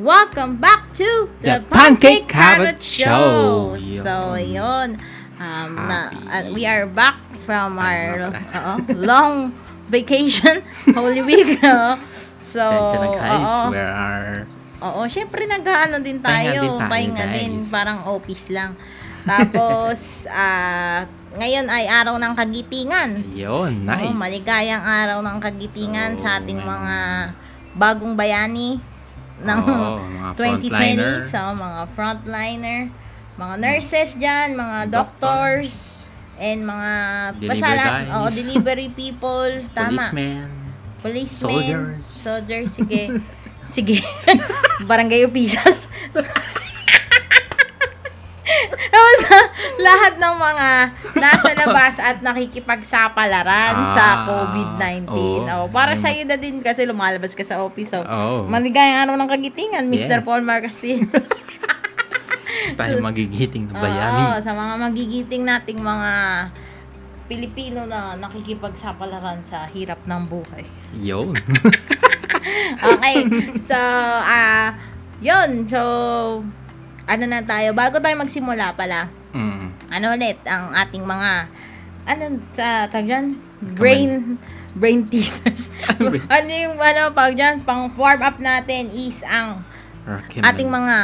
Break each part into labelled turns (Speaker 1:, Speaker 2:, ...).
Speaker 1: Welcome back to
Speaker 2: The
Speaker 1: the,
Speaker 2: Pancake
Speaker 1: Pancake,
Speaker 2: Carrot
Speaker 1: Carrot Show.
Speaker 2: Show.
Speaker 1: So, yun. Um, na, uh, we are back from our oo, long vacation, Holy Week. oo. So,
Speaker 2: Sensya na guys,
Speaker 1: oo.
Speaker 2: we are...
Speaker 1: Oo, syempre nag-ano din tayo.
Speaker 2: Pahinga din
Speaker 1: din, parang office lang. Tapos, ah, ngayon ay araw ng kagitingan.
Speaker 2: Yun, nice.
Speaker 1: Oo, maligayang araw ng kagitingan
Speaker 2: So,
Speaker 1: sa ating mga bagong bayani ng
Speaker 2: Oo, mga
Speaker 1: 2020.
Speaker 2: frontliner.
Speaker 1: So, mga frontliner, mga nurses dyan, mga doctors, and mga
Speaker 2: Delivery
Speaker 1: basta
Speaker 2: guys.
Speaker 1: oo, delivery people, tama.
Speaker 2: Policeman.
Speaker 1: Policemen,
Speaker 2: Soldiers.
Speaker 1: soldiers, sige. sige. Barangay officials. Tapos, lahat ng mga nasa labas at nakikipagsapalaran sa
Speaker 2: Ah,
Speaker 1: COVID-19.
Speaker 2: oo.
Speaker 1: Oh, para
Speaker 2: Mm.
Speaker 1: sa iyo na din kasi lumalabas ka sa office. So,
Speaker 2: Oo.
Speaker 1: maligayang araw ng kagitingan, Mr.
Speaker 2: Yeah.
Speaker 1: Paul Marcasin.
Speaker 2: tayo magigiting na bayani.
Speaker 1: Oo, sa mga magigiting nating mga Pilipino na nakikipagsapalaran sa hirap ng buhay.
Speaker 2: Yun.
Speaker 1: Okay. So, ah, yun. So, ano na tayo? Bago tayo magsimula pala,
Speaker 2: mm.
Speaker 1: ano ulit ang ating mga, ano, sa, tag dyan? Brain, brain teasers. ano yung, ano, pag dyan, pang warm up natin is ang
Speaker 2: Recommend-
Speaker 1: ating mga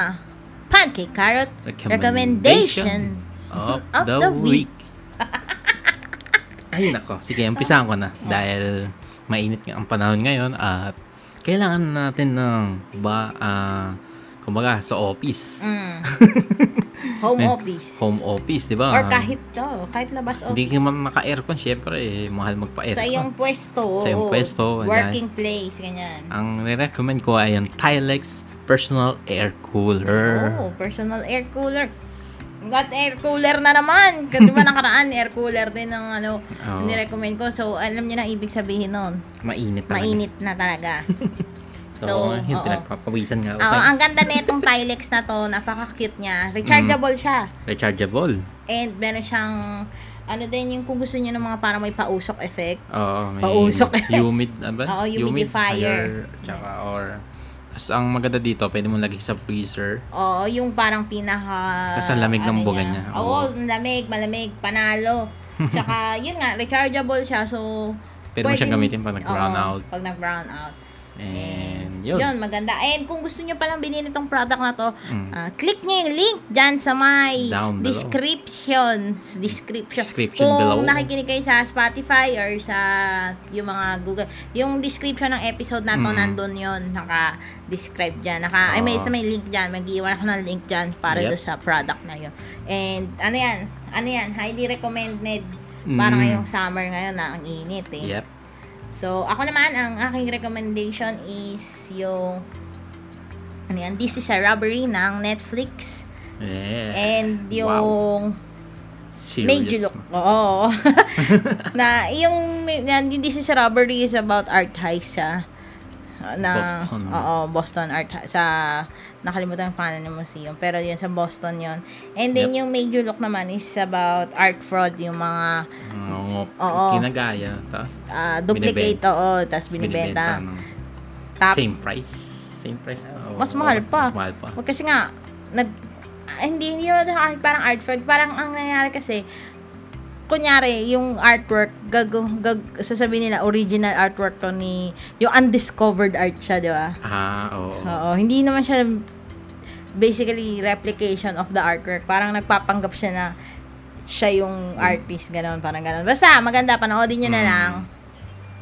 Speaker 1: pancake carrot recommendation
Speaker 2: of,
Speaker 1: of
Speaker 2: the,
Speaker 1: the
Speaker 2: week. Ay, nako. Sige, umpisahan ko na. Dahil mainit nga ang panahon ngayon at kailangan natin ng ba, ah, kumbaga, sa office.
Speaker 1: Mm. Home
Speaker 2: Eh,
Speaker 1: office.
Speaker 2: Home office, di ba?
Speaker 1: Or kahit to, kahit labas
Speaker 2: Hindi
Speaker 1: office.
Speaker 2: ka man naka-aircon, syempre, eh, mahal magpa-aircon.
Speaker 1: Sa iyong pwesto.
Speaker 2: Sa iyong pwesto.
Speaker 1: Working place, ganyan.
Speaker 2: Ang nire-recommend ko ay yung Tilex Personal Air Cooler.
Speaker 1: Oh, personal air cooler. Got air cooler na naman. Kasi ba nakaraan, air cooler din ng ano,
Speaker 2: Oo.
Speaker 1: nirecommend ko. So, alam niyo na ibig sabihin nun.
Speaker 2: Mainit talaga.
Speaker 1: Mainit na talaga.
Speaker 2: So,
Speaker 1: oo.
Speaker 2: yun, pinagpapawisan nga.
Speaker 1: Oo, ang ganda nitong Tilex na to, napaka-cute niya. Rechargeable siya.
Speaker 2: Rechargeable.
Speaker 1: And meron siyang, ano din yung kung gusto niyo ng mga parang may pausok effect.
Speaker 2: Oo, may
Speaker 1: Pausok.
Speaker 2: humid, ano ba?
Speaker 1: Oo,
Speaker 2: Humid,
Speaker 1: humidifier.
Speaker 2: tsaka or Tapos ang maganda dito, pwede mo lagay sa freezer.
Speaker 1: Oo, yung parang pinaka...
Speaker 2: Ang lamig ng
Speaker 1: ano
Speaker 2: buga niya.
Speaker 1: Oo,
Speaker 2: Oo.
Speaker 1: ang lamig, malamig, panalo. Tsaka, yun nga, rechargeable siya. So,
Speaker 2: Pwede mo siyang gamitin pag nag-brown
Speaker 1: Oo,
Speaker 2: out.
Speaker 1: Pag nag-brown out.
Speaker 2: And
Speaker 1: yun.
Speaker 2: yun.
Speaker 1: maganda. And kung gusto nyo palang bilhin itong product na to,
Speaker 2: Mm.
Speaker 1: ah, click nyo yung link dyan sa may
Speaker 2: Down below.
Speaker 1: description. Description.
Speaker 2: Description
Speaker 1: kung
Speaker 2: below.
Speaker 1: nakikinig kayo sa Spotify or sa yung mga Google, yung description ng episode na to,
Speaker 2: Mm.
Speaker 1: nandun yun. Naka-describe dyan. Naka, ay, may,
Speaker 2: Oo.
Speaker 1: sa may link dyan. Mag-iwan ako ng link dyan para
Speaker 2: Yep.
Speaker 1: sa product na yun. And ano yan? Ano yan? Highly recommended. Para
Speaker 2: Mm.
Speaker 1: ngayong summer ngayon na ang init eh.
Speaker 2: Yep.
Speaker 1: So, ako naman, ang aking recommendation is yung ano yan, This is a Robbery ng Netflix.
Speaker 2: Yeah.
Speaker 1: And
Speaker 2: Wow.
Speaker 1: yung
Speaker 2: Serious.
Speaker 1: Major Look. Oo. na, yung, yan, yung This is a Robbery is about art heist siya. Na,
Speaker 2: Boston.
Speaker 1: Oo, Boston Art. Sa, nakalimutan yung pangalan ng museum. Pero yun, sa Boston yun. And then,
Speaker 2: Yep.
Speaker 1: yung Major Look naman is about art fraud. Yung mga
Speaker 2: Oo.
Speaker 1: Oo.
Speaker 2: Kinagaya. Tapos,
Speaker 1: ah, duplicate, oo. Tapos binibenta.
Speaker 2: ng
Speaker 1: Tap,
Speaker 2: same price. Same price. Oo.
Speaker 1: Mas mahal pa.
Speaker 2: Mas mahal pa.
Speaker 1: Wag kasi nga, nag, ah, hindi, hindi naman parang art fraud. Parang ang nangyayari kasi, kunyari, yung artwork, gag, gag, sasabihin nila, original artwork to ni, yung undiscovered art siya, di ba?
Speaker 2: Ah, oo.
Speaker 1: Oo, hindi naman siya basically replication of the artwork. Parang nagpapanggap siya na siya yung artist, gano'n, parang gano'n. Basta, maganda, panoodin nyo na
Speaker 2: Mm.
Speaker 1: lang.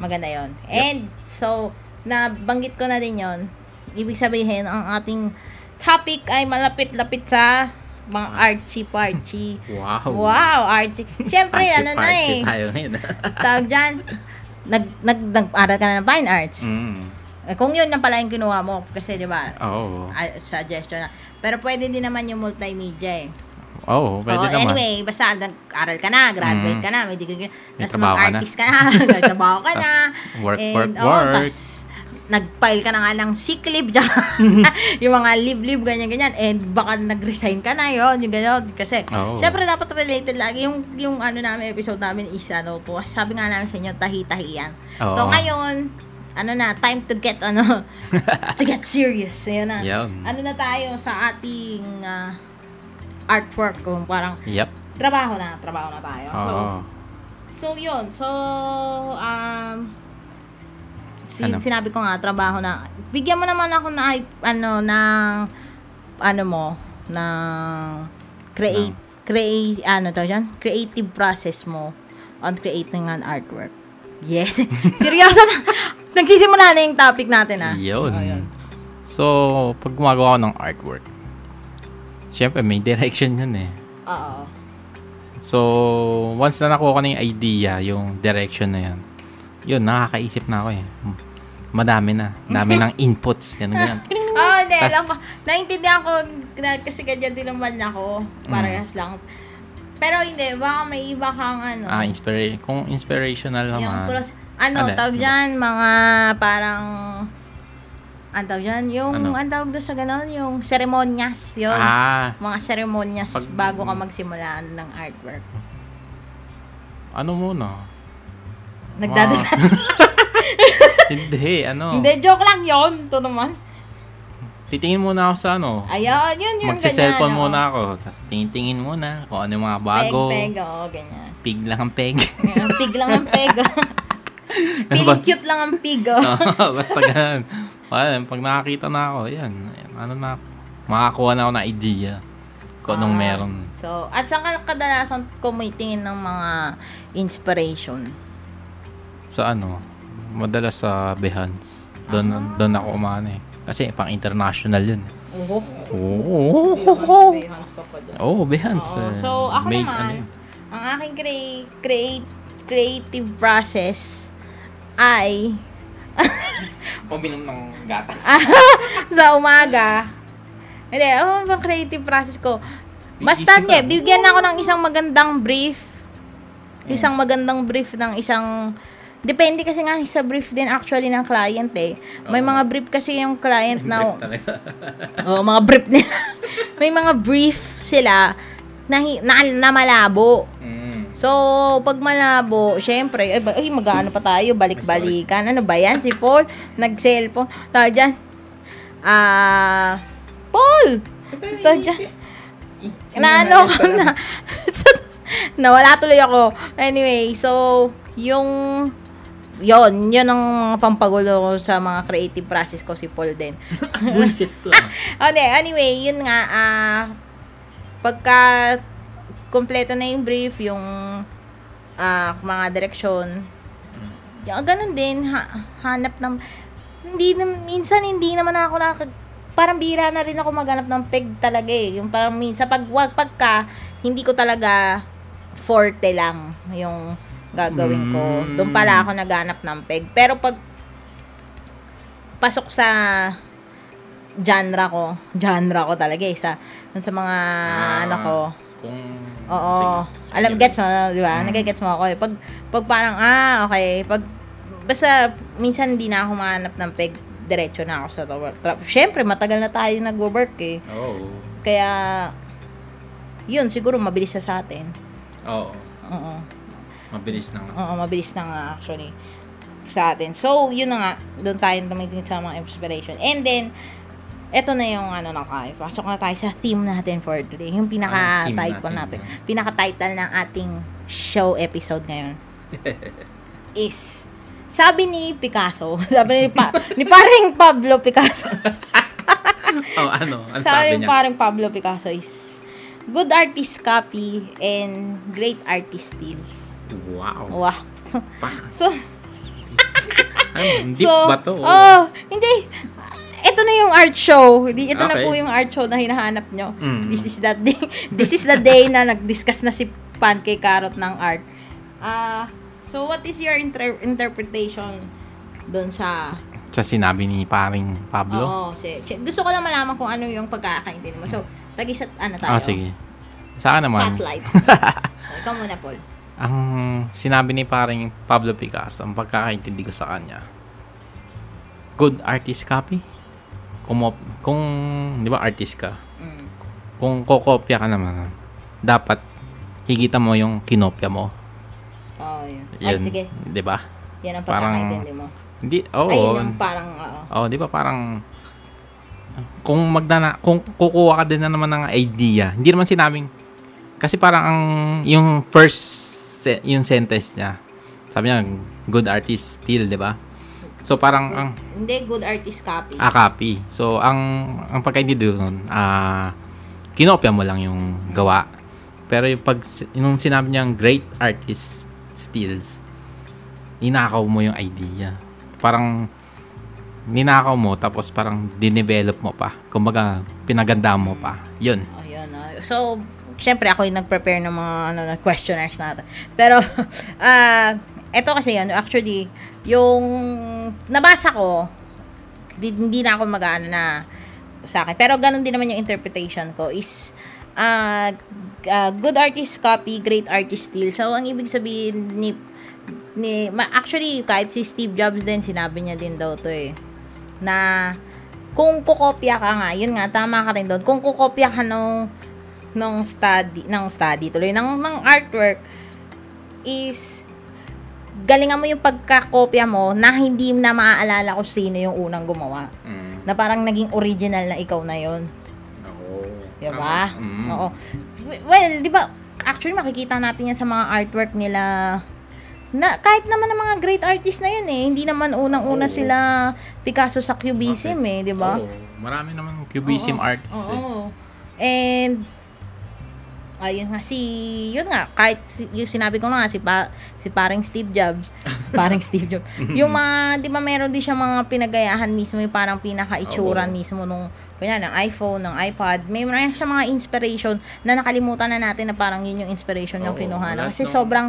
Speaker 1: Maganda yon And, so, nabanggit ko na din yon Ibig sabihin, ang ating topic ay malapit-lapit sa mga artsy-partsy.
Speaker 2: Wow.
Speaker 1: Wow, artsy. Siyempre, ano na eh.
Speaker 2: tayo ngayon.
Speaker 1: Tawag dyan, nag, nag, nag-aral ka na ng fine arts.
Speaker 2: mm.
Speaker 1: Eh, Kung yun na pala yung kinuha mo, kasi di ba,
Speaker 2: Oo.
Speaker 1: ah, suggestion na. Pero pwede din naman yung multimedia eh.
Speaker 2: Oo, pwede naman.
Speaker 1: anyway, basta nag-aral ka na, graduate
Speaker 2: Mm.
Speaker 1: ka na, may degree ka na,
Speaker 2: May
Speaker 1: tapos
Speaker 2: trabaho ka na.
Speaker 1: mag-artist ka na, nagtrabaho ka na.
Speaker 2: Work,
Speaker 1: and,
Speaker 2: work,
Speaker 1: oo,
Speaker 2: work.
Speaker 1: tas nag-file ka na nga ng sick leave dyan. yung mga leave-leave, ganyan-ganyan. And baka nag-resign ka na yon yung ganyan. Kasi,
Speaker 2: Oo.
Speaker 1: syempre dapat related lagi. Yung, yung ano namin, episode namin is, ano po, sabi nga namin sa inyo, tahi-tahiyan. So,
Speaker 2: Oo.
Speaker 1: ngayon, ano na, time to get, ano, to get serious. Yun na.
Speaker 2: Yun.
Speaker 1: Ano na tayo sa ating ah, artwork kung parang
Speaker 2: Yep.
Speaker 1: trabaho na, trabaho na tayo. So,
Speaker 2: Oo.
Speaker 1: So, yun. So, um, si,
Speaker 2: Ano?
Speaker 1: sinabi ko nga, trabaho na. Bigyan mo naman ako na, ano, ng, ano mo, ng create, create, ano to dyan? Creative process mo on creating an artwork. Yes. Seryoso na. Nagsisimula na yung topic natin, ah.
Speaker 2: Yun.
Speaker 1: Oh, yun.
Speaker 2: So, pag gumagawa ko ng artwork, syempre may direction yun eh.
Speaker 1: Oo.
Speaker 2: So, once na nakuha ko na yung idea, yung direction na yan, yun, nakakaisip na ako eh. Hmm. Madami na. Dami ng inputs. Ganun yan.
Speaker 1: Oh, hindi.
Speaker 2: Tas-
Speaker 1: alam ko. Naintindihan ko na, kasi ganyan din naman ako. Parehas lang. Pero hindi. Baka may iba kang ano.
Speaker 2: Ah, inspira- kung inspirational
Speaker 1: yung
Speaker 2: naman.
Speaker 1: pros, ano,
Speaker 2: Ano?
Speaker 1: tawag dyan, mga parang, ang tawag dyan, yung,
Speaker 2: Ano?
Speaker 1: ang tawag doon sa ganon, yung seremonyas, yun.
Speaker 2: Ah,
Speaker 1: Mga seremonyas
Speaker 2: Pag-
Speaker 1: bago ka magsimula ng artwork.
Speaker 2: ano muna?
Speaker 1: Nagdadasal.
Speaker 2: Hindi, ano.
Speaker 1: Hindi, joke lang yon Ito naman.
Speaker 2: Titingin muna ako sa ano.
Speaker 1: Ayun, yun yung
Speaker 2: Magsa-cellphone
Speaker 1: ganyan,
Speaker 2: muna ako. Tapos tingin-tingin muna kung ano yung mga bago.
Speaker 1: Peg, peg, oo, ganyan.
Speaker 2: Pig lang ang peg.
Speaker 1: Pig lang ang peg. Feeling cute lang ang pig, oh.
Speaker 2: Basta ganun. Well, pag nakakita na ako, yan. Ano na. Makakuha na ako ng idea kung anong
Speaker 1: Ah.
Speaker 2: meron.
Speaker 1: So, at saan ka kadalasan kumitingin ng mga inspiration?
Speaker 2: Sa ano, madalas sa Behance. Doon,
Speaker 1: Ah.
Speaker 2: doon ako umano eh. Kasi pang international yun.
Speaker 1: Oo.
Speaker 2: Oo.
Speaker 1: Oh. Behance pa pa dyan.
Speaker 2: Oo, Behance.
Speaker 1: Oo.
Speaker 2: eh.
Speaker 1: So, ako
Speaker 2: Made-
Speaker 1: naman,
Speaker 2: ano
Speaker 1: ang aking crea- create, creative process ay
Speaker 2: Uminom ng gatas.
Speaker 1: sa umaga. Hindi, ano bang creative process ko? Basta
Speaker 2: ka.
Speaker 1: bigyan ako ng isang magandang brief. Isang magandang brief ng isang Depende kasi nga sa brief din actually ng client eh. May
Speaker 2: Oo.
Speaker 1: mga brief kasi yung client na. Oh, mga brief nila. May mga brief sila na, na, na malabo.
Speaker 2: Mm.
Speaker 1: So, pag malabo, syempre, ay, ay mag-ano pa tayo, balik-balikan. Ano ba yan? Si Paul, nag-cellphone. Tayo dyan. Ah, Paul! Tayo dyan. Naano ko na. Nawala tuloy ako. Anyway, so, yung, yon yun ang mga pampagulo ko sa mga creative process ko si Paul din.
Speaker 2: Bullshit to ah.
Speaker 1: Okay, anyway, yun nga, ah, pagka kompleto na yung brief, yung ah, mga direksyon, yung, ganun din, ha, hanap ng, hindi, minsan hindi naman ako nakaka, parang bira na rin ako maghanap ng peg talaga eh. Yung parang minsan, pag, wag, pagka, hindi ko talaga forte lang yung gagawin ko.
Speaker 2: Mm.
Speaker 1: Doon pala ako naghanap ng peg. Pero pag pasok sa genre ko, genre ko talaga eh, sa, sa mga
Speaker 2: Ah.
Speaker 1: ano ko,
Speaker 2: Kung...
Speaker 1: Oo.
Speaker 2: Sige.
Speaker 1: Alam, gets mo, di ba?
Speaker 2: Mm.
Speaker 1: Nagigets mo ako eh. Pag, pag parang, ah, okay. Pag, basta, minsan hindi na ako mahanap ng peg, diretso na ako sa work. Siyempre, matagal na tayo nag-work eh.
Speaker 2: Oo.
Speaker 1: Kaya, yun, siguro mabilis sa atin.
Speaker 2: Oo.
Speaker 1: Oo.
Speaker 2: Mabilis na nga.
Speaker 1: Oo, mabilis na nga actually sa atin. So, yun na nga, doon tayo tumitingin sa mga inspiration. And then, eto na yung ano na kayo. Pasok na tayo sa theme natin for today. Yung
Speaker 2: Anong theme
Speaker 1: pinaka-title
Speaker 2: natin?
Speaker 1: natin. Pinaka-title ng ating show episode ngayon is sabi ni Picasso, sabi ni, pa, ni paring Pablo Picasso.
Speaker 2: oh, ano? Ano
Speaker 1: sabi
Speaker 2: sabi
Speaker 1: ni
Speaker 2: niya?
Speaker 1: paring Pablo Picasso is good artist copy and great artist steals.
Speaker 2: Wow.
Speaker 1: Wow. So,
Speaker 2: Pa.
Speaker 1: so
Speaker 2: Ano, deep ba to?
Speaker 1: Oh, hindi. Ito na yung art show. Ito na
Speaker 2: Okay.
Speaker 1: po yung art show na hinahanap nyo.
Speaker 2: Mm.
Speaker 1: This is that day. This is the day na nag-discuss na si Pancake Carrot ng art. Ah, so what is your inter- interpretation doon sa
Speaker 2: Sa sinabi ni paring Pablo?
Speaker 1: Oo, si, si- gusto ko lang malaman kung ano yung pagkakaintindi mo. So, tagi sa ano tayo?
Speaker 2: Ah, sige. Sa akin naman,
Speaker 1: Spotlight. so, ikaw muna, Paul.
Speaker 2: Ang sinabi ni paring Pablo Picasso, ang pagkakaintindi ko sa kanya, good artist copy. Kung, kung di ba artist ka,
Speaker 1: Mm.
Speaker 2: kung kokopya ka naman, dapat higitan mo yung kinopya mo.
Speaker 1: Oh, yun. Ay,
Speaker 2: Yun,
Speaker 1: sige.
Speaker 2: di ba?
Speaker 1: Yan ang
Speaker 2: Parang-
Speaker 1: pagkakaintindi mo.
Speaker 2: Hindi, oo.
Speaker 1: Ayun yung parang, oo.
Speaker 2: Oh, di ba parang kung magdana kung kukuha ka din na naman ng idea, hindi naman sinabing kasi parang ang yung first se- yung sentence niya. Sabi niya good artist still, di ba? So parang ang
Speaker 1: Hindi, good artist copy.
Speaker 2: ah, copy. So ang ang pagkaintindi doon, ah kinopya mo lang yung gawa. Pero yung pag yung sinabi niyang great artist steals, ninakaw mo yung idea. Parang ninakaw mo tapos parang dinevelop mo pa. Kumbaga, pinaganda mo pa. Yun.
Speaker 1: Oh, yun. ah. So, syempre ako yung nag-prepare ng mga ano, na questionnaires natin. Pero, ah, eto kasi yun, actually, yung nabasa ko, di- hindi na ako mag-ano na sa akin. Pero ganun din naman yung interpretation ko is, ah, ah, good artist copy, great artist steal. So, ang ibig sabihin ni, ni actually, kahit si Steve Jobs din, sinabi niya din daw to eh, na kung kukopya ka nga, yun nga, tama ka rin doon. Kung kukopya ka nung, nung study, ng study tuloy, ng, ng artwork, is, galingan mo yung pagkakopya mo na hindi na maaalala kung sino yung unang gumawa.
Speaker 2: Mm.
Speaker 1: Na parang naging original na ikaw na yon Di ba?
Speaker 2: Mm.
Speaker 1: Oo. Well, di ba, actually makikita natin yan sa mga artwork nila na kahit naman ng mga great artists na yun eh, hindi naman unang-una
Speaker 2: Oo.
Speaker 1: sila Picasso sa Cubism eh, di ba?
Speaker 2: Oo. Marami naman cubism
Speaker 1: Oo.
Speaker 2: artists eh.
Speaker 1: Oo. And ayun nga si yun nga kahit si, yung sinabi ko na nga si pa, si paring Steve Jobs. Paring Steve Jobs. Yung mga di ba meron din siya mga pinagayahan mismo yung parang pinaka-itsura
Speaker 2: Oo.
Speaker 1: mismo nung kunya ng iPhone ng iPad. May meron siya mga inspiration na nakalimutan na natin na parang yun yung inspiration yung
Speaker 2: Oo,
Speaker 1: kinuha na. kasi
Speaker 2: ng-
Speaker 1: sobrang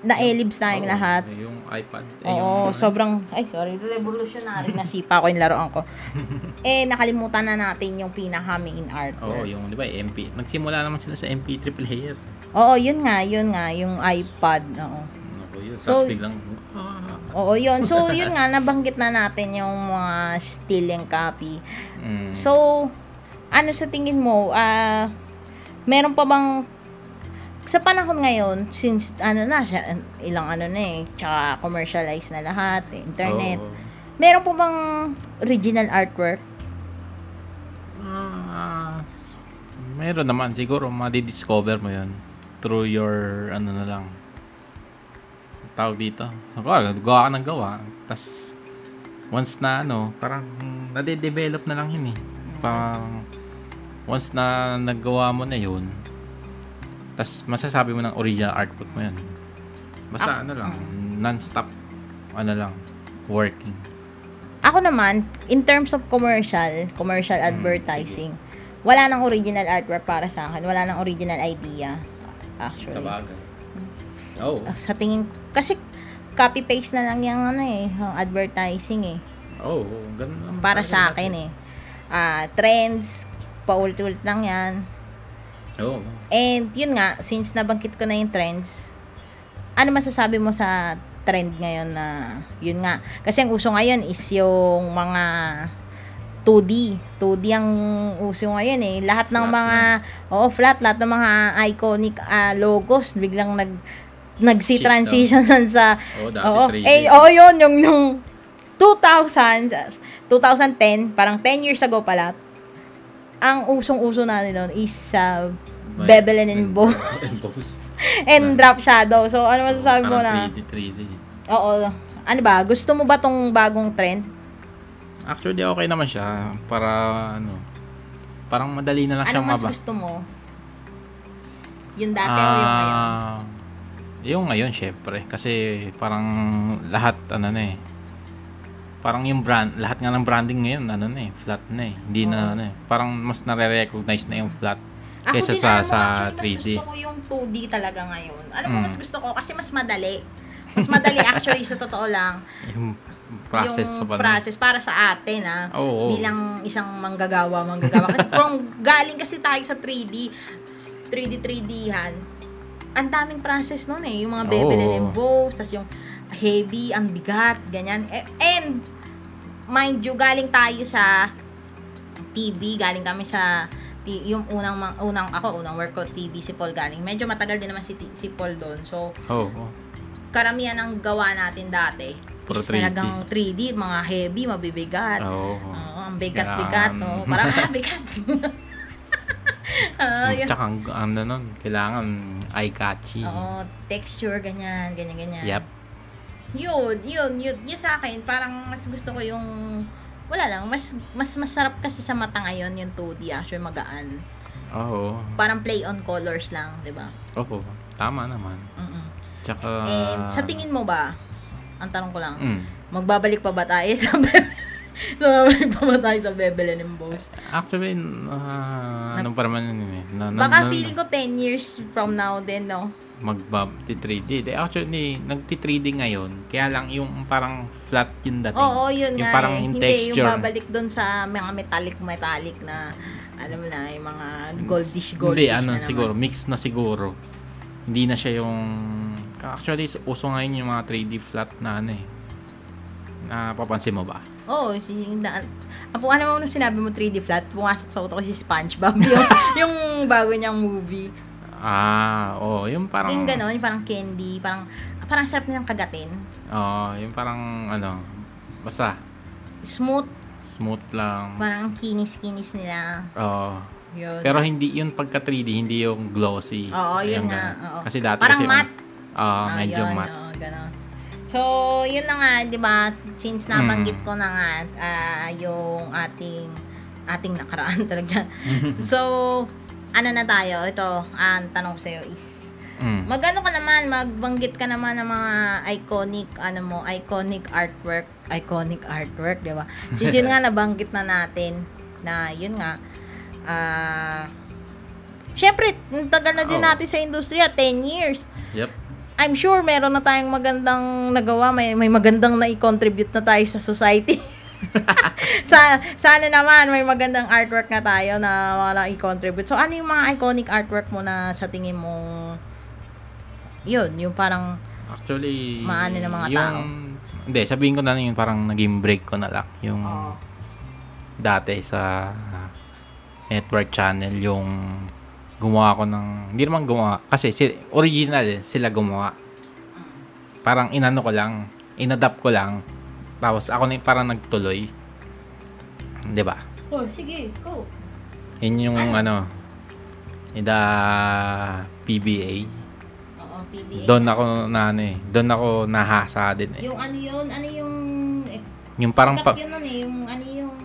Speaker 1: na-ellipse tayong
Speaker 2: Oo,
Speaker 1: lahat
Speaker 2: Yung iPad. eh,
Speaker 1: Oo,
Speaker 2: yung,
Speaker 1: sobrang, ay sorry, revolutionary, nasipa ko yung laruan ko. eh, nakalimutan na natin yung pinaka main art.
Speaker 2: Oo, yung, di ba, MP. Nagsimula naman sila sa MP3 player.
Speaker 1: Oo, yun nga, yun nga, yung iPad, oo.
Speaker 2: Ako yun.
Speaker 1: So-
Speaker 2: Tapos biglang, ah,
Speaker 1: Oo, yun. So, yun nga, nabanggit na natin yung mga stealing copy.
Speaker 2: mm,
Speaker 1: So, ano sa tingin mo, ah, meron pa bang, sa panahon ngayon, since, ano na, siya, ilang ano na eh, tsaka commercialized na lahat, internet,
Speaker 2: oo.
Speaker 1: meron po bang original artwork?
Speaker 2: Ah, meron naman. Siguro, madidiscover mo yun through your, ano na lang, tawag dito. Ako, gawa ka ng gawa. Tapos, once na, ano, parang, nade-develop na lang yun eh. Parang, once na naggawa mo na yun, tapos masasabi mo ng original artwork mo yun. Basta,
Speaker 1: Ah,
Speaker 2: ano lang, non-stop, ano lang, working.
Speaker 1: Ako naman, in terms of commercial, commercial
Speaker 2: Hmm,
Speaker 1: advertising, wala nang original artwork para sa akin. Wala nang original idea. Actually.
Speaker 2: bagay. Oh.
Speaker 1: Ah, Sa tingin, kasi copy-paste na lang yung ano eh, yung advertising eh.
Speaker 2: Oh, ganun lang.
Speaker 1: Para sa akin eh. Ah, trends, paulit-ulit lang yan.
Speaker 2: Oo.
Speaker 1: And yun nga, since nabanggit ko na yung trends, ano masasabi mo sa trend ngayon na yun nga? Kasi ang uso ngayon is yung mga 2D. 2D ang uso ngayon eh. Lahat ng
Speaker 2: Flat
Speaker 1: mga, oo, flat, lahat ng mga iconic ah, logos, biglang nag, nag-see
Speaker 2: Shift,
Speaker 1: transition sa,
Speaker 2: dati
Speaker 1: oo,
Speaker 2: 3D.
Speaker 1: eh, oo yun, yung, yung 2000, 2010, parang 10 years ago pala, ang usong-uso natin noon is sa
Speaker 2: May-
Speaker 1: bevel and Emboss. and drop shadow. So, ano masasabi mo na?
Speaker 2: Parang 3D, 3D.
Speaker 1: Oo. Ano ba? Gusto mo ba tong bagong trend?
Speaker 2: Actually, okay naman siya. Para, ano, parang madali na lang
Speaker 1: Ano mas
Speaker 2: maba.
Speaker 1: gusto mo? Yung dati o yung ngayon?
Speaker 2: Ah, Yung ngayon, syempre. Kasi, parang lahat, ano na eh. Parang yung brand, lahat nga ng branding ngayon, ano na eh, flat na eh. Hindi na,
Speaker 1: Oo.
Speaker 2: ano eh. Parang mas nare-recognize na yung flat
Speaker 1: Ako
Speaker 2: kaysa
Speaker 1: din,
Speaker 2: sa,
Speaker 1: mo,
Speaker 2: sa
Speaker 1: actually,
Speaker 2: 3D.
Speaker 1: Mas gusto ko yung 2D talaga ngayon. Alam mo,
Speaker 2: Mm.
Speaker 1: mas gusto ko kasi mas madali. Mas madali actually sa totoo lang.
Speaker 2: Yung process
Speaker 1: yung process para sa atin ah.
Speaker 2: Oo.
Speaker 1: bilang isang manggagawa, manggagawa. Kasi from galing kasi tayo sa 3D, 3D, 3D-han, ang daming process nun eh. Yung mga bevel and
Speaker 2: Oo.
Speaker 1: emboss, tas yung heavy, ang bigat, ganyan. Eh, And, mind you, galing tayo sa TV, galing kami sa yung unang unang ako unang work ko TV si Paul galing medyo matagal din naman si si Paul doon so
Speaker 2: Oo. oo.
Speaker 1: karamihan ng gawa natin dati
Speaker 2: Puro
Speaker 1: is
Speaker 2: 3D.
Speaker 1: talagang 3D, mga heavy, mabibigat.
Speaker 2: Oo.
Speaker 1: Oo, ang bigat-bigat,
Speaker 2: Kailangan-
Speaker 1: no? Parang ah, bigat. Ah, yun.
Speaker 2: Tsaka ang ano nun, kailangan eye-catchy.
Speaker 1: Oo, texture, ganyan, ganyan, ganyan.
Speaker 2: Yep.
Speaker 1: Yun, yun, yun, yun sa akin, parang mas gusto ko yung, wala lang, mas, mas masarap kasi sa mata ngayon yung 2D, actually magaan.
Speaker 2: Oo.
Speaker 1: Parang play on colors lang, di ba?
Speaker 2: Oo. Tama naman.
Speaker 1: Mm-mm.
Speaker 2: Tsaka...
Speaker 1: And sa tingin mo ba, ang tanong ko lang,
Speaker 2: Mm.
Speaker 1: magbabalik pa ba tayo sa Magbabalik pa ba tayo sa Bebel and Boss?
Speaker 2: Actually, uh, ano pa naman yun eh. Na, na,
Speaker 1: Baka
Speaker 2: na-
Speaker 1: feeling ko 10 years from now din, no?
Speaker 2: magbab 3D. De, actually, nagti-3D ngayon. Kaya lang yung parang flat yung dating.
Speaker 1: Oo, yun
Speaker 2: yung
Speaker 1: nga
Speaker 2: parang
Speaker 1: eh.
Speaker 2: yung
Speaker 1: Hindi,
Speaker 2: texture.
Speaker 1: yung babalik doon sa mga metallic-metallic na, alam mo na, yung mga goldish goldish
Speaker 2: Hindi, ano
Speaker 1: na naman.
Speaker 2: siguro, mix na siguro. Hindi na siya yung... Actually, uso ngayon yung mga 3D flat na ano eh. Napapansin mo ba?
Speaker 1: Oo, si, na, Apo, ano mo nung sinabi mo 3D flat, pumasok sa utak ko si Spongebob, yung, yung bago niyang movie.
Speaker 2: Ah, oh, yung parang...
Speaker 1: yung gano'n, yung parang candy, parang, parang sarap nilang kagatin.
Speaker 2: Oo, yung parang ano, basta
Speaker 1: Smooth,
Speaker 2: smooth lang.
Speaker 1: parang ang kinis-kinis nila.
Speaker 2: Oo.
Speaker 1: Yun.
Speaker 2: Pero hindi yun pagka 3D, hindi yung glossy.
Speaker 1: Oo, yun
Speaker 2: Yung
Speaker 1: nga. Oo.
Speaker 2: Kasi dati
Speaker 1: Parang
Speaker 2: kasi...
Speaker 1: matte.
Speaker 2: Oo,
Speaker 1: Ah,
Speaker 2: medyo
Speaker 1: yun,
Speaker 2: matte.
Speaker 1: oo, ganon. So, yun na nga, di ba, since nabanggit
Speaker 2: Mm.
Speaker 1: ko na nga ah, yung ating ating nakaraan talaga. so, ano na tayo? Ito, ang tanong ko sa'yo is,
Speaker 2: Mm.
Speaker 1: magano ka naman, magbanggit ka naman ng mga iconic, ano mo, iconic artwork, iconic artwork, di ba? Since yun nga, nabanggit na natin, na yun nga, ah, syempre, ang tagal na din
Speaker 2: Oo.
Speaker 1: natin sa industriya, 10 years.
Speaker 2: Yep.
Speaker 1: I'm sure meron na tayong magandang nagawa, may, may magandang na i-contribute na tayo sa society. sa sana naman may magandang artwork na tayo na wala i-contribute. So ano yung mga iconic artwork mo na sa tingin mo yun, yung parang
Speaker 2: Actually,
Speaker 1: Maano ng mga
Speaker 2: yung,
Speaker 1: tao.
Speaker 2: Hindi, sabihin ko na lang yung parang naging break ko na lang. Yung
Speaker 1: Oo.
Speaker 2: dati sa network channel, yung gumawa ko ng, hindi naman gumawa, kasi si, original eh, sila gumawa. Parang inano ko lang, inadapt ko lang, tapos ako na parang nagtuloy. Di ba?
Speaker 1: Oh, sige, go.
Speaker 2: Yun yung ano, ida PBA.
Speaker 1: Oo, PBA.
Speaker 2: Doon ako na ano eh, doon ako nahasa din eh.
Speaker 1: Yung ano yun, ano yung eh,
Speaker 2: Yung parang pa,
Speaker 1: yun nun eh, yung ano yung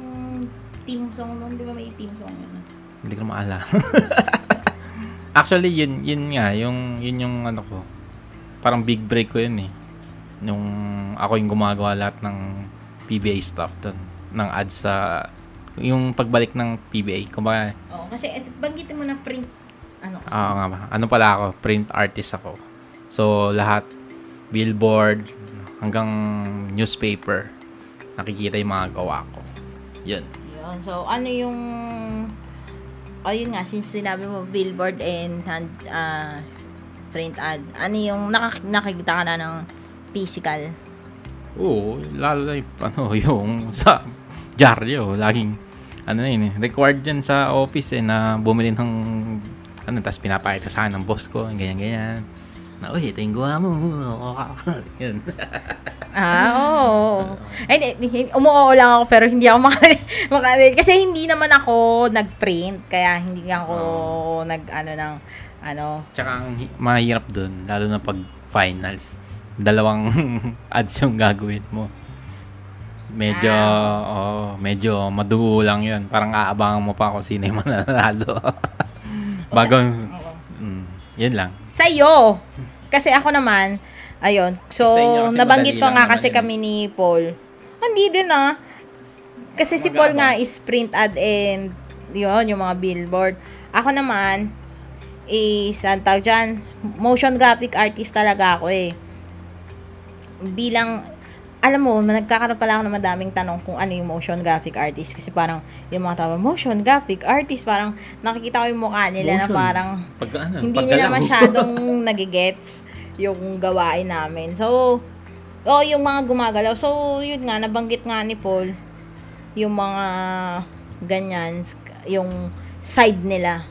Speaker 1: team song nun, di ba may team song yun?
Speaker 2: hindi ko maalala. Actually, yun, yun nga, yung, yun yung ano ko, parang big break ko yun eh. Nung ako yung gumagawa lahat ng PBA stuff doon, ng ads sa, yung pagbalik ng PBA. Kumbaga,
Speaker 1: Oo, kasi eh, banggitin mo na print, ano,
Speaker 2: Oo nga ba. Ano pala ako? Print artist ako. So, lahat, billboard, hanggang newspaper, nakikita yung mga gawa ko. Yun.
Speaker 1: Yun. So, ano yung... O, yun nga, since sinabi mo billboard and hand, ah, print ad, ano yung nakak- nakikita ka na ng physical?
Speaker 2: Oo, lalo na yung, ano, yung sa dyaryo, laging, ano na yun eh, required yan sa office eh, na bumili ng, ano, tapos pinapakita sa akin ng boss ko, ganyan, ganyan. Na, uy, yung gawa mo. yun.
Speaker 1: Ah, oo. Hindi, umuoo lang ako pero hindi ako makari kasi hindi naman ako nag-print kaya hindi ako nag ano ng ano
Speaker 2: Tsaka ang hi- mahirap dun, lalo na pag finals, dalawang ads yung gagawin mo. Medyo, oh, medyo madugo lang yun. Parang aabangan mo pa kung sino yung mananalo. Bago, mm, yun lang.
Speaker 1: sa iyo. Kasi ako naman, ayun. So, nabanggit ko nga kasi
Speaker 2: yun.
Speaker 1: kami ni Paul. Hindi din ah. Kasi si Paul nga is print ad and yun, yung mga billboard. Ako naman, is, ang tawag dyan, motion graphic artist talaga ako eh. Bilang, alam mo, nagkakaroon pala ako ng madaming tanong kung ano yung motion graphic artist. Kasi parang, yung mga tao, motion graphic artist, parang nakikita ko yung mukha nila na
Speaker 2: Motion.
Speaker 1: parang,
Speaker 2: Pag, ano,
Speaker 1: hindi
Speaker 2: paggalaw.
Speaker 1: nila masyadong nagigets yung gawain namin. So, oh, yung mga gumagalaw. So, yun nga, nabanggit nga ni Paul, yung mga ganyan, yung side nila.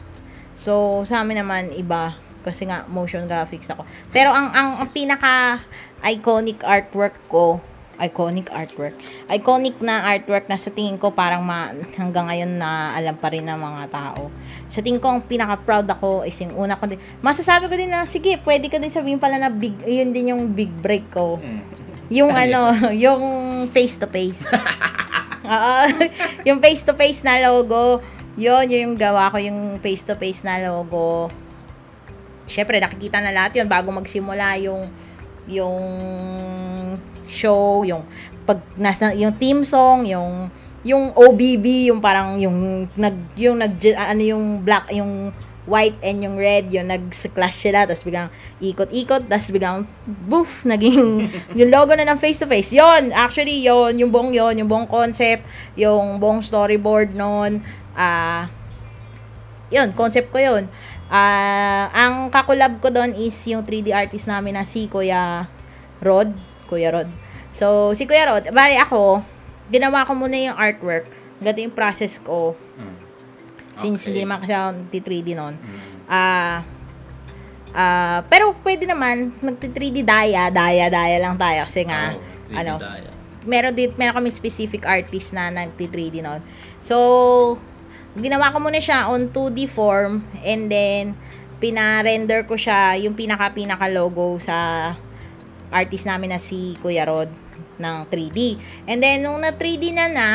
Speaker 1: So, sa amin naman, iba. Kasi nga, motion graphics ako. Pero ang, ang, ang pinaka iconic artwork ko, iconic artwork. Iconic na artwork na sa tingin ko parang ma, hanggang ngayon na alam pa rin ng mga tao. Sa tingin ko, ang pinaka-proud ako is yung una ko din. Masasabi ko din na, sige, pwede ka din sabihin pala na big, yun din yung big break ko. Yung ano, yung face to face. Oo. yung face to face na logo, yun, yun yung gawa ko, yung face to face na logo. Syempre, nakikita na lahat yun bago magsimula yung yung show, yung pag nasa yung team song, yung yung OBB, yung parang yung nag yung nag ano yung black yung white and yung red, yung nag-clash sila, tapos biglang ikot-ikot, tapos biglang, boof, naging, yung logo na ng face-to-face. Yon actually, yon yung buong yon yung buong concept, yung buong storyboard noon, ah, yun, concept ko yun. Ah, ang kakulab ko doon is yung 3D artist namin na si Kuya Rod, Kuya Rod. So, si Kuya Rod, bali ako, ginawa ko muna yung artwork, ganito yung process ko, Since
Speaker 2: Okay.
Speaker 1: hindi naman kasi ako nagti-3D noon.
Speaker 2: Mm.
Speaker 1: Ah, ah, pero pwede naman, nagti-3D daya, daya, daya lang tayo. Kasi nga,
Speaker 2: Oh, 3D
Speaker 1: ano,
Speaker 2: daya.
Speaker 1: meron din, meron kami specific artist na nagti-3D noon. So, ginawa ko muna siya on 2D form and then pina-render ko siya yung pinaka-pinaka logo sa artist namin na si Kuya Rod ng 3D. And then, nung na 3D na na,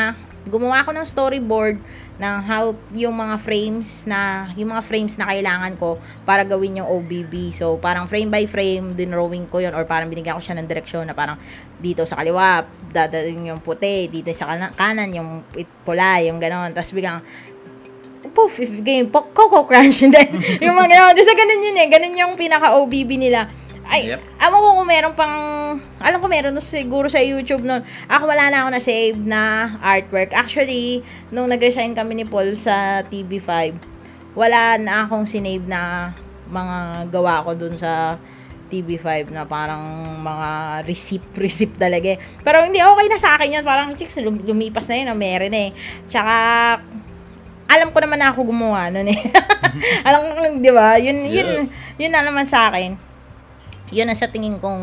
Speaker 1: gumawa ako ng storyboard ng how yung mga frames na yung mga frames na kailangan ko para gawin yung OBB. So, parang frame by frame dinrawing ko yon or parang binigyan ko siya ng direksyon na parang dito sa kaliwa, dadating yung puti, dito sa kana- kanan yung pula, yung ganon. Tapos biglang, poof, game, Coco Crunch. And then, yung mga gano'n. Kasi ganun yun eh. Ganun yung pinaka-OBB nila. Ay,
Speaker 2: Yep.
Speaker 1: alam ko kung meron pang, alam ko meron no, siguro sa YouTube nun. Ako wala na ako na save na artwork. Actually, nung nag-resign kami ni Paul sa TV5, wala na akong sinave na mga gawa ko dun sa TV5 na parang mga receipt, receipt talaga eh. Pero hindi, okay na sa akin yun. Parang, chicks, lum- lumipas na yun, no? meron eh. Tsaka, alam ko naman na ako gumawa nun eh. alam ko, di ba? Yun, yun, yun na naman sa akin. Yun ang sa tingin kong,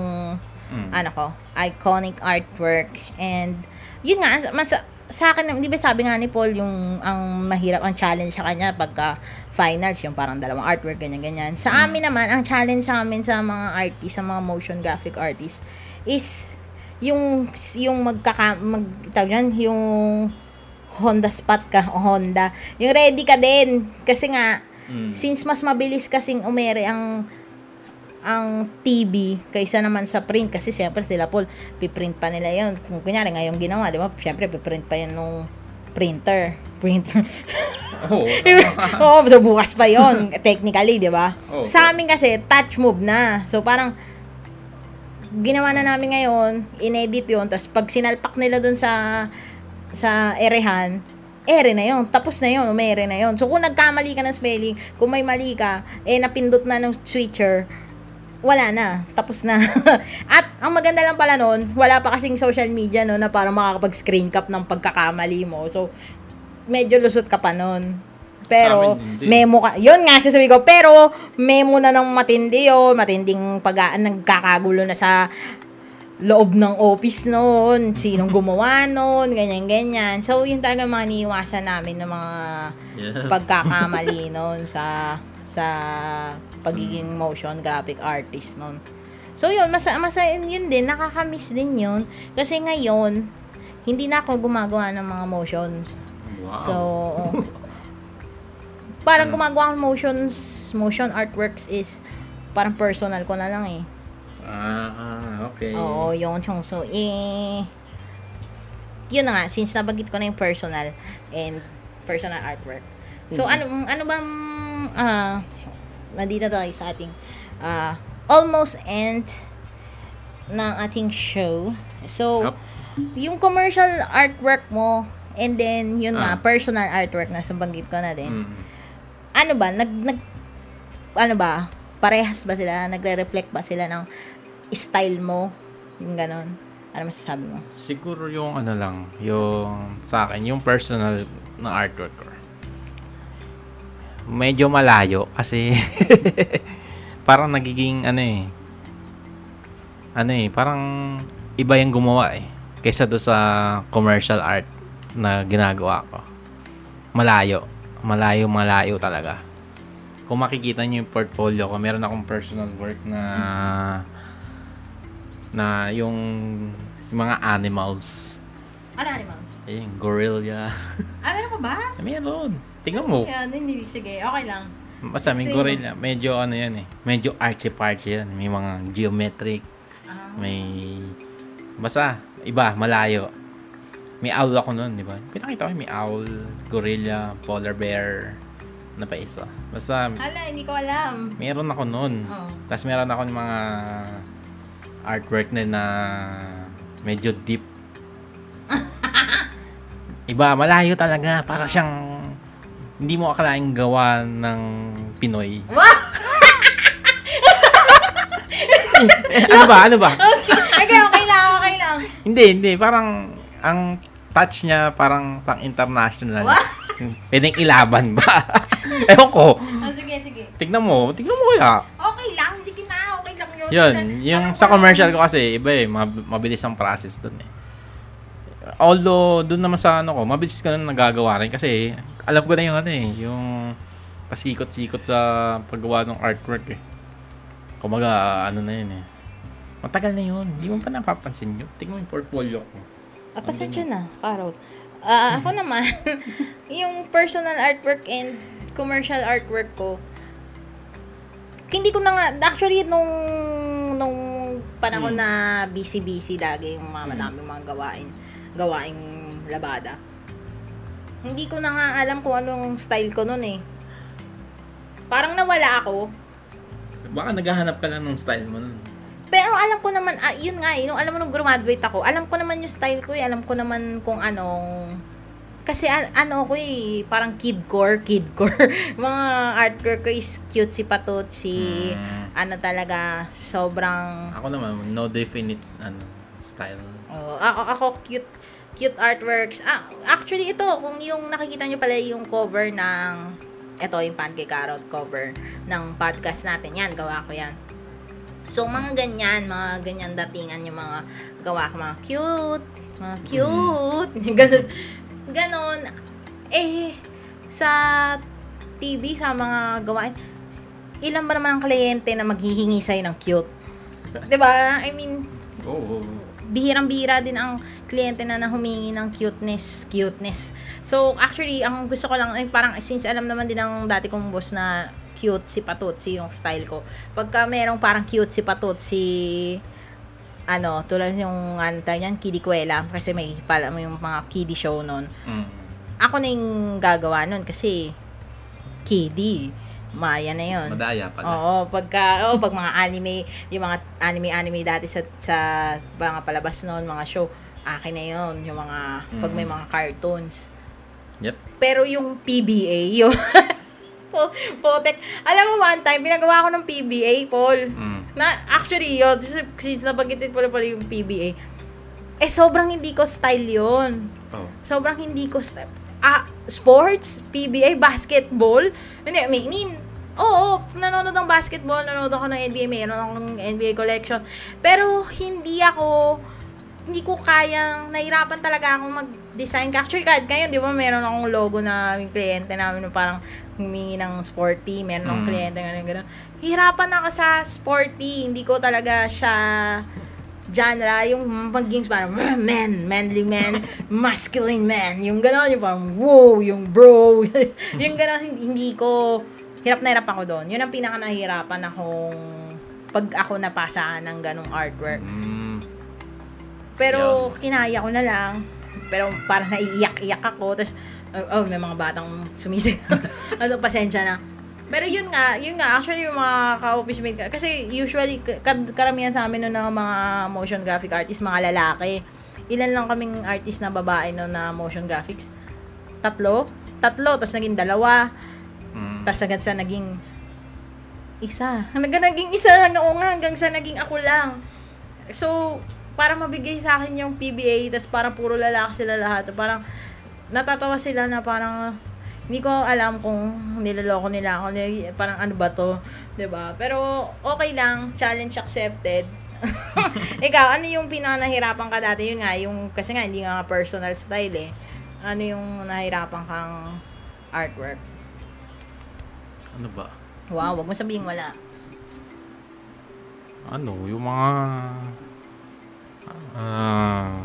Speaker 2: Mm.
Speaker 1: ano ko, iconic artwork. And, yun nga, mas, sa akin, di ba sabi nga ni Paul, yung, ang mahirap, ang challenge sa kanya pagka finals, yung parang dalawang artwork, ganyan-ganyan. Sa amin naman, ang challenge sa amin sa mga artist, sa mga motion graphic artists, is, yung, yung magkaka, mag, yan, yung, Honda spot ka, o Honda. Yung ready ka din. Kasi nga,
Speaker 2: Mm.
Speaker 1: since mas mabilis kasing umere ang ang TV kaysa naman sa print. Kasi siyempre sila Paul piprint pa nila yon kung kunyari ngayong ginawa di ba? Siyempre piprint pa yan nung printer. Printer.
Speaker 2: Oo.
Speaker 1: Oo, so bukas pa yon technically, di ba?
Speaker 2: Oo.
Speaker 1: Sa amin kasi, touch move na. So, parang, ginawa na namin ngayon, inedit yon tapos pag sinalpak nila dun sa, sa erehan, ere na yon tapos na yon umere na yon So, kung nagkamali ka ng spelling, kung may mali ka, eh, napindot na ng switcher, wala na. Tapos na. At, ang maganda lang pala nun, wala pa kasing social media, no, na parang makakapag-screen cap ng pagkakamali mo. So, medyo lusot ka pa nun. Pero,
Speaker 2: amin,
Speaker 1: memo ka. Yun nga, sasabi ko. Pero, memo na ng matindi yun. Matinding pag nagkakagulo na sa loob ng office noon. Sinong gumawa noon. Ganyan-ganyan. So, yun talaga mga niiwasan namin ng mga
Speaker 2: Yeah.
Speaker 1: pagkakamali noon sa sa pagiging motion graphic artist noon. So yun, masa, masa yun din, nakakamiss din yun. Kasi ngayon, hindi na ako gumagawa ng mga motions.
Speaker 2: Wow.
Speaker 1: So, parang gumagawa ng motions, motion artworks is parang personal ko na lang eh.
Speaker 2: ah, okay.
Speaker 1: Oo, yung yung so eh yun na nga since nabanggit ko na yung personal and personal artwork. So ano ano bang ah nandito tayo sa ating ah almost end ng ating show. So
Speaker 2: Yup.
Speaker 1: yung commercial artwork mo and then yun nga
Speaker 2: Ah.
Speaker 1: personal artwork na nabanggit ko na din.
Speaker 2: Mm.
Speaker 1: Ano ba nag nag ano ba parehas ba sila nagre-reflect ba sila ng style mo yung ganon ano masasabi mo
Speaker 2: Siguro yung ano lang, yung sa akin, yung personal na artwork ko. Medyo malayo kasi parang nagiging ano eh. Ano eh, parang iba yung gumawa eh. Kaysa do sa commercial art na ginagawa ko. Malayo. Malayo, malayo talaga. Kung makikita niyo yung portfolio ko, meron akong personal work na na yung, mga animals.
Speaker 1: Ano animals?
Speaker 2: Ayun, gorilla.
Speaker 1: Ah, meron ka ba?
Speaker 2: meron. Tingnan mo.
Speaker 1: Yan, hindi. Sige, okay lang.
Speaker 2: Basta may gorilla. Medyo ano yan eh. Medyo archie-parchy yan. May mga geometric.
Speaker 1: Ah.
Speaker 2: May... Basta, iba, malayo. May owl ako nun, di ba? Pinakita ko may owl, gorilla, polar bear, na pa isa. Basta,
Speaker 1: Hala, hindi ko alam.
Speaker 2: meron ako nun.
Speaker 1: Oh.
Speaker 2: Tapos meron ako ng mga artwork na na medyo deep. Iba, malayo talaga. Para siyang hindi mo akalaing gawa ng Pinoy. ano ba? Ano ba?
Speaker 1: okay, okay lang, okay lang.
Speaker 2: Hindi, hindi. Parang ang touch niya parang pang international. Pwedeng ilaban ba? Ewan ko.
Speaker 1: Oh, sige, sige.
Speaker 2: Tignan mo. Tignan mo kaya.
Speaker 1: Okay lang, sige na, okay lang yun.
Speaker 2: Yun, yung
Speaker 1: Parang
Speaker 2: sa commercial ko kasi, iba eh, mab- mabilis ang process dun eh. Although, dun naman sa ano ko, mabilis ko na nagagawa rin kasi alam ko na yung ano eh, yung pasikot-sikot sa paggawa ng artwork eh. Kumaga, ano na yun eh. Matagal na yun. Hindi mo pa napapansin yun. Tingnan mo yung portfolio ko.
Speaker 1: Ah, pasensya na, Carol. Ah, ako naman, yung personal artwork and commercial artwork ko, hindi ko na nga, actually, nung, nung panahon
Speaker 2: Hmm.
Speaker 1: na busy-busy lagi, yung mga madaming mga gawain, gawaing labada. Hindi ko na nga alam kung anong style ko nun eh. Parang nawala ako.
Speaker 2: Baka naghahanap ka lang ng style mo nun.
Speaker 1: Pero alam ko naman, ah, yun nga, eh, nung alam mo nung graduate ako, alam ko naman yung style ko eh, alam ko naman kung anong, kasi ano ko eh, parang kidcore, kidcore. Mga artwork ko is cute si Patot, si,
Speaker 2: Mm.
Speaker 1: ano talaga, sobrang,
Speaker 2: Ako naman, no definite ano, style.
Speaker 1: oh, ako, ako cute, cute artworks. Ah, actually ito, kung yung nakikita nyo pala yung cover ng, ito yung pancake carrot cover ng podcast natin, yan, gawa ko yan. So, mga ganyan, mga ganyan datingan yung mga gawa ko, mga cute, mga cute, ganon, ganon. Eh, sa TV, sa mga gawain, ilan ba naman ang kliyente na maghihingi sa'yo ng cute? ba I mean,
Speaker 2: Oo.
Speaker 1: Bihirang-bihira din ang kliyente na na humingi ng cuteness, cuteness. So, actually, ang gusto ko lang, ay parang since alam naman din ng dati kong boss na cute si Patutsi yung style ko. Pagka merong parang cute si Patutsi, ano, tulad yung, ano tayo yan, kidikwela, kasi may pala mo yung mga kiddie show nun.
Speaker 2: Mm.
Speaker 1: Ako na yung gagawa nun kasi kiddie. Maya na yun.
Speaker 2: Madaya pala.
Speaker 1: Oo, pagka oh, pag mga anime, yung mga anime-anime dati sa sa mga palabas noon, mga show, akin na 'yon, yung mga pag may mga cartoons.
Speaker 2: Yep.
Speaker 1: Pero yung PBA, yung po, potek. Alam mo one time pinagawa ko ng PBA, Paul.
Speaker 2: Mm.
Speaker 1: Na actually, yun, since nabagitin pala pala yung PBA, eh sobrang hindi ko style 'yon.
Speaker 2: Oh.
Speaker 1: Sobrang hindi ko style. Ah, sports, PBA, basketball. Hindi, I mean, oo, nanonood ng basketball, nanonood ako ng NBA, mayroon akong NBA collection. Pero, hindi ako, hindi ko kayang, nahirapan talaga akong mag-design. Actually, kahit ngayon, di ba, meron akong logo na yung kliyente namin na parang humingi ng sporty, meron akong
Speaker 2: Mm.
Speaker 1: kliyente nga gano'n. Hirapan ako sa sporty, hindi ko talaga siya genre, yung maging parang "Ah, man, manly man, masculine man, yung gano'n, yung parang wow, yung bro, yung gano'n, hindi, ko, hirap na hirap ako doon. Yun ang pinaka nahihirapan akong pag ako napasa ng ganong artwork.
Speaker 2: Mm.
Speaker 1: Pero kinaya ko na lang. Pero parang naiiyak-iyak ako. Tapos, oh, oh, may mga batang sumisig. ano, pasensya na. Pero yun nga, yun nga, actually yung mga ka-office mate, ka- kasi usually, karamihan sa amin no, ng mga motion graphic artists, mga lalaki. Ilan lang kaming artist na babae no, na motion graphics? Tatlo? Tatlo, tapos naging dalawa.
Speaker 2: Mm.
Speaker 1: Tapos hanggang sa naging isa. Hanggang naging isa oo nga, hanggang sa naging ako lang. So, para mabigay sa akin yung PBA, tapos parang puro lalaki sila lahat. Parang natatawa sila na parang Hindi ko alam kung niloloko nila ako. Parang ano ba to? ba Pero okay lang. Challenge accepted. Ikaw, ano yung pinanahirapan ka dati? Yun nga, yung, kasi nga, hindi nga personal style eh. Ano yung nahirapan kang artwork?
Speaker 2: Ano ba?
Speaker 1: Wow, wag mo sabihin wala.
Speaker 2: Ano, yung mga... Ah...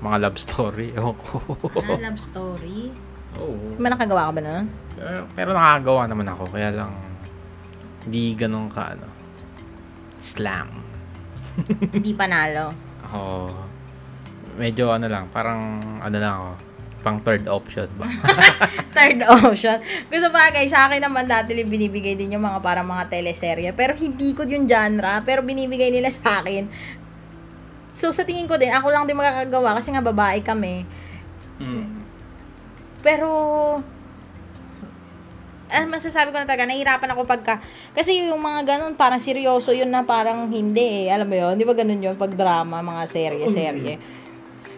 Speaker 2: mga love story. Ewan ko.
Speaker 1: Ah, love story?
Speaker 2: Oo.
Speaker 1: May nakagawa ka ba nun?
Speaker 2: Pero, pero nakakagawa naman ako. Kaya lang... Hindi ganun ka, ano... Slam.
Speaker 1: hindi panalo.
Speaker 2: Ako... Medyo ano lang, parang ano lang ako. Pang third option ba?
Speaker 1: Third option. Gusto bagay, sa akin naman dati binibigay din yung mga para mga teleserye. Pero hindi ko yung genre, pero binibigay nila sa akin. So, sa tingin ko din, ako lang din makakagawa kasi nga babae kami.
Speaker 2: mm.
Speaker 1: Pero, ah, masasabi ko na talaga, nahihirapan ako pagka, kasi yung mga ganun, parang seryoso yun na parang hindi eh. Alam mo yun? Di ba ganun yun? Pag drama, mga serye-serye.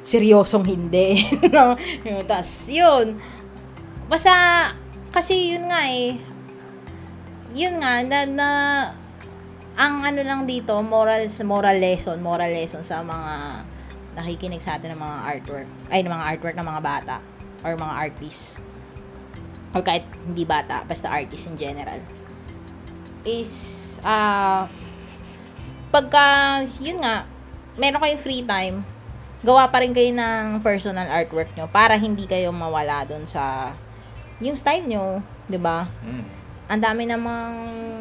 Speaker 1: Seryosong hindi. no? Tas, yun. Basta, kasi yun nga eh. Yun nga, na, na ang ano lang dito, moral, moral lesson, moral lesson sa mga nakikinig sa atin ng mga artwork, ay, ng mga artwork ng mga bata or mga artists or kahit hindi bata, basta artist in general is ah pagka yun nga meron kayong free time gawa pa rin kayo ng personal artwork nyo para hindi kayo mawala doon sa yung style nyo, 'di ba?
Speaker 2: Mm.
Speaker 1: Ang dami namang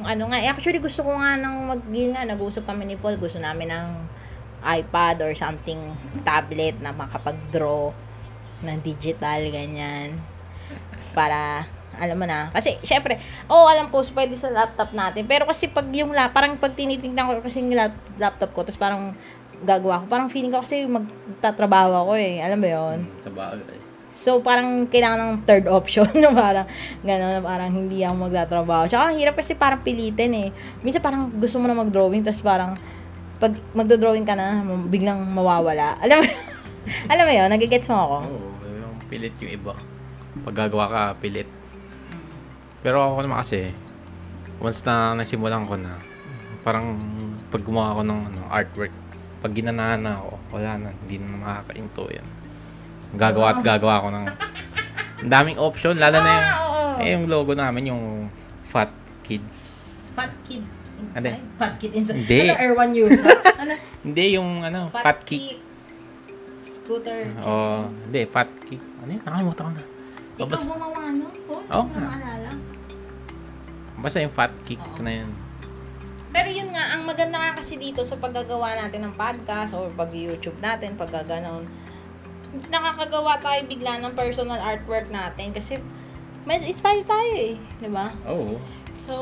Speaker 1: ano nga, eh, actually gusto ko nga nang mag yun nga nag-usap kami ni Paul, gusto namin ng iPad or something tablet na makapag-draw ng digital ganyan para alam mo na kasi syempre oh alam ko pwede sa laptop natin pero kasi pag yung lap parang pag tinitingnan ko kasi yung lap, laptop ko tapos parang gagawa ko parang feeling ko kasi magtatrabaho ako eh alam mo yon
Speaker 2: Sa bagay.
Speaker 1: So, parang kailangan ng third option na parang gano'n na parang hindi ako magtatrabaho. Tsaka, ang hirap kasi parang pilitin eh. Minsan parang gusto mo na mag-drawing, tapos parang pag magdo-drawing ka na, biglang mawawala. Alam mo, alam mo yun, nagigets mo ako?
Speaker 2: Oo, yung pilit yung iba. Pag gagawa ka, pilit. Pero ako naman kasi, once na nasimulan ko na, parang pag gumawa ako ng ano, artwork, pag ginanahan na ako, wala na, hindi na makakainto yan. Gagawa at gagawa ako ng ang daming option, lalo na yung,
Speaker 1: Ah,
Speaker 2: eh, yung logo namin, yung Fat Kids.
Speaker 1: Fat kid
Speaker 2: Ano?
Speaker 1: inside? Fat kid inside?
Speaker 2: Hindi.
Speaker 1: Ano, Erwan user? ano?
Speaker 2: Hindi yung ano,
Speaker 1: Fat,
Speaker 2: Fat, Kick.
Speaker 1: Scooter.
Speaker 2: Oh, hindi, Fat Kick. Ano yun? Nakalimutan ko na.
Speaker 1: Ikaw
Speaker 2: Basta,
Speaker 1: gumawa no? Po?
Speaker 2: Oo nga.
Speaker 1: maalala.
Speaker 2: basta yung Fat Kick
Speaker 1: Oo.
Speaker 2: na yun.
Speaker 1: Pero yun nga, ang maganda nga kasi dito sa paggagawa natin ng podcast or pag-YouTube natin, pag gaganon, nakakagawa tayo bigla ng personal artwork natin kasi may inspire tayo eh, di ba?
Speaker 2: Oo.
Speaker 1: So,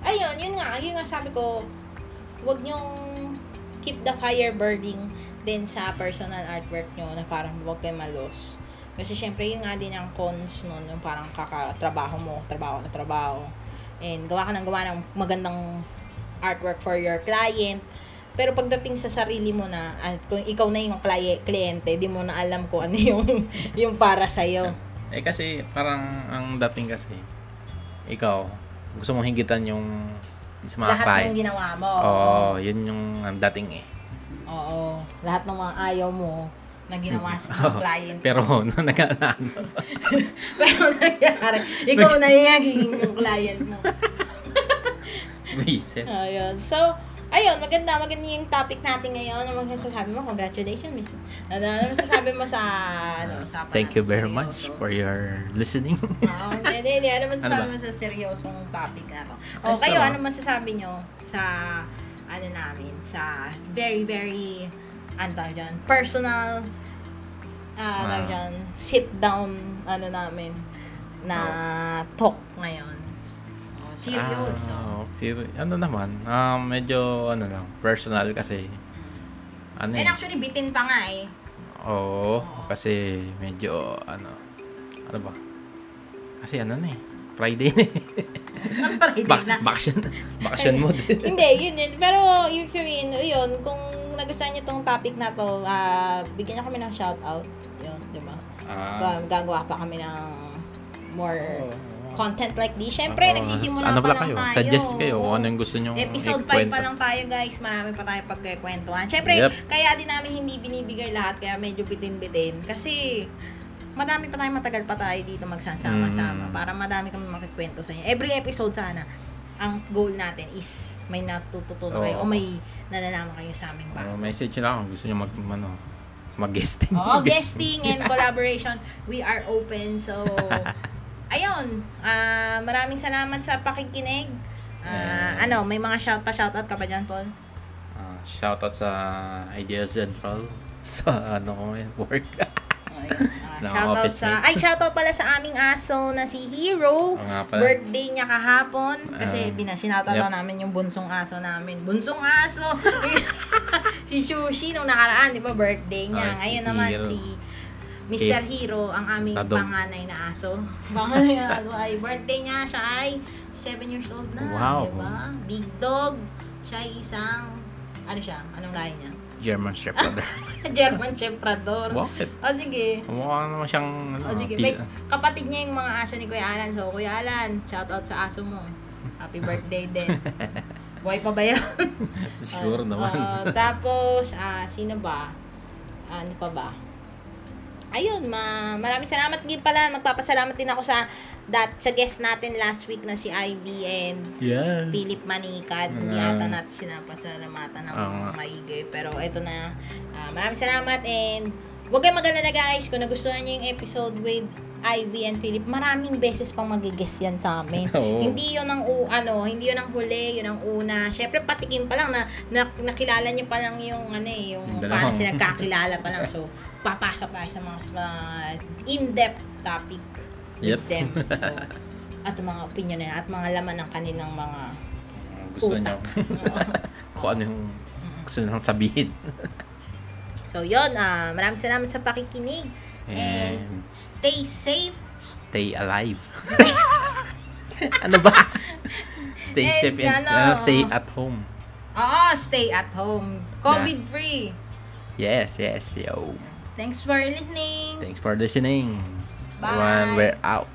Speaker 1: ayun, yun nga, yun nga sabi ko, wag nyong keep the fire burning din sa personal artwork nyo na parang wag kayo malos. Kasi syempre yun nga din ang cons nun, yung parang kakatrabaho mo, trabaho na trabaho. And gawa ka ng gawa ng magandang artwork for your client. Pero pagdating sa sarili mo na, at kung ikaw na yung kliyente, kliyente, di mo na alam kung ano yung, yung para sa'yo.
Speaker 2: Eh kasi parang ang dating kasi ikaw gusto mong hinggitan yung sa mga
Speaker 1: Lahat
Speaker 2: client.
Speaker 1: ng ginawa mo.
Speaker 2: Oo, yun yung ang dating eh.
Speaker 1: Oo. Lahat ng mga ayaw mo na ginawa sa mga client.
Speaker 2: Pero na nagkaano.
Speaker 1: Pero nangyari, ikaw na yung nagiging yung client mo.
Speaker 2: Buisit.
Speaker 1: Ayun. So, ayun, maganda, maganda yung topic natin ngayon. Ano masasabi mo? Congratulations, miss. Ano, ano masasabi mo sa, ano, usapan
Speaker 2: Thank you very
Speaker 1: seryoso?
Speaker 2: much for your listening.
Speaker 1: Oo, hindi, hindi, hindi. Ano masasabi
Speaker 2: Ano ba?
Speaker 1: mo sa seryosong topic na to? O, kayo, ano masasabi nyo sa, ano namin, sa very, very, ano tawag dyan, personal, ah, tawag
Speaker 2: Ah.
Speaker 1: dyan, sit down, ano namin, na talk ngayon. O, seryoso.
Speaker 2: Ah, seri- ano naman, um, medyo ano lang, personal kasi ano
Speaker 1: And
Speaker 2: eh.
Speaker 1: actually, bitin pa nga eh.
Speaker 2: Oo, kasi medyo ano, ano ba? Kasi ano na eh, Friday na eh.
Speaker 1: Ang Friday
Speaker 2: Bak-
Speaker 1: na.
Speaker 2: bakasyon, bakasyon mode.
Speaker 1: Hindi, yun yun. Pero, yung sabihin, yun, kung nagustuhan niyo tong topic na to, ah, bigyan niyo kami ng shoutout. Yun, di ba? Ga- Gagawa pa kami ng more
Speaker 2: Oo.
Speaker 1: content like this. Siyempre,
Speaker 2: Oo,
Speaker 1: nagsisimula
Speaker 2: ano
Speaker 1: pa lang
Speaker 2: kayo?
Speaker 1: tayo.
Speaker 2: Suggest kayo kung ano yung gusto nyo
Speaker 1: Episode 5
Speaker 2: ikwento.
Speaker 1: pa lang tayo guys. Marami pa tayo pagkikwentuhan. Siyempre,
Speaker 2: Yep.
Speaker 1: kaya din namin hindi binibigay lahat. Kaya medyo bitin-bitin. Kasi, madami pa tayo matagal pa tayo dito magsasama-sama.
Speaker 2: Mm.
Speaker 1: Para madami kami makikwento sa inyo. Every episode sana, ang goal natin is may natututunan kayo o may nalalaman kayo sa aming
Speaker 2: Oh,
Speaker 1: bago.
Speaker 2: message nyo lang kung gusto nyo mag, ano, mag-guesting.
Speaker 1: Oo, guesting and collaboration. We are open. So, ayun. ah maraming salamat sa pakikinig. Ah,
Speaker 2: Yeah.
Speaker 1: ano, may mga shout pa shoutout ka pa dyan, Paul?
Speaker 2: Ah, shoutout sa Idea Central. Sa ano ko work.
Speaker 1: Oh, ayun.
Speaker 2: Ng
Speaker 1: shoutout
Speaker 2: office
Speaker 1: sa...
Speaker 2: mate.
Speaker 1: Ay, shoutout pala sa aming aso na si Hero.
Speaker 2: Nga pala.
Speaker 1: Birthday niya kahapon. Kasi
Speaker 2: Ah.
Speaker 1: binasinata
Speaker 2: Yep.
Speaker 1: namin yung bunsong aso namin. Bunsong aso! si Sushi nung nakaraan, di ba, birthday niya.
Speaker 2: Si
Speaker 1: Ngayon naman
Speaker 2: Hero.
Speaker 1: si Mr. Hero, ang aming
Speaker 2: Tadog.
Speaker 1: panganay na aso. Panganay na aso ay birthday niya. Siya ay 7 years old na.
Speaker 2: Wow.
Speaker 1: Di ba? Big dog. Siya ay isang... Ano siya? Anong lahi niya?
Speaker 2: German Shepherd.
Speaker 1: German Shepherdor.
Speaker 2: Bakit?
Speaker 1: O sige.
Speaker 2: Mukha naman siyang, ano,
Speaker 1: O sige,
Speaker 2: pi-
Speaker 1: may kapatid niya yung mga aso ni Kuya Alan. So, Kuya Alan, shout out sa aso mo. Happy birthday din. Buhay pa ba yan?
Speaker 2: Siguro
Speaker 1: Ah,
Speaker 2: naman.
Speaker 1: ah, tapos, ah, sino ba? Ano pa ba? Ayun, ma maraming salamat din pala. Magpapasalamat din ako sa that sa guest natin last week na si Ivy and
Speaker 2: yes.
Speaker 1: Philip Manikad. Hindi
Speaker 2: Ah.
Speaker 1: ata natin sinapasalamatan ng
Speaker 2: nga.
Speaker 1: maigi. Pero ito na. Ah, maraming salamat and huwag kayong mag-alala guys kung nagustuhan niyo yung episode with Ivy and Philip. Maraming beses pang mag-guest yan sa amin.
Speaker 2: Oo.
Speaker 1: Hindi yun ang u ano, hindi yun ang huli, yun ang una. Syempre patikim pa lang na, na nakilala niyo pa lang yung ano eh, yung paano sila kakilala pa lang. So, papasok tayo sa mga, mga in-depth topic with
Speaker 2: Yep.
Speaker 1: them. So, at mga opinion nila at mga laman ng kanilang mga
Speaker 2: gusto
Speaker 1: utak.
Speaker 2: niyo.
Speaker 1: Oo.
Speaker 2: kung ano yung gusto nilang sabihin.
Speaker 1: so, yun. ah maraming salamat sa pakikinig. And
Speaker 2: And
Speaker 1: stay safe.
Speaker 2: stay alive. ano ba? Stay
Speaker 1: And
Speaker 2: safe and
Speaker 1: ano,
Speaker 2: uh, stay at home.
Speaker 1: Oo, stay at home. COVID-free.
Speaker 2: Yes, yes, yo.
Speaker 1: Thanks for listening.
Speaker 2: Thanks for listening.
Speaker 1: Bye.
Speaker 2: One, we're out.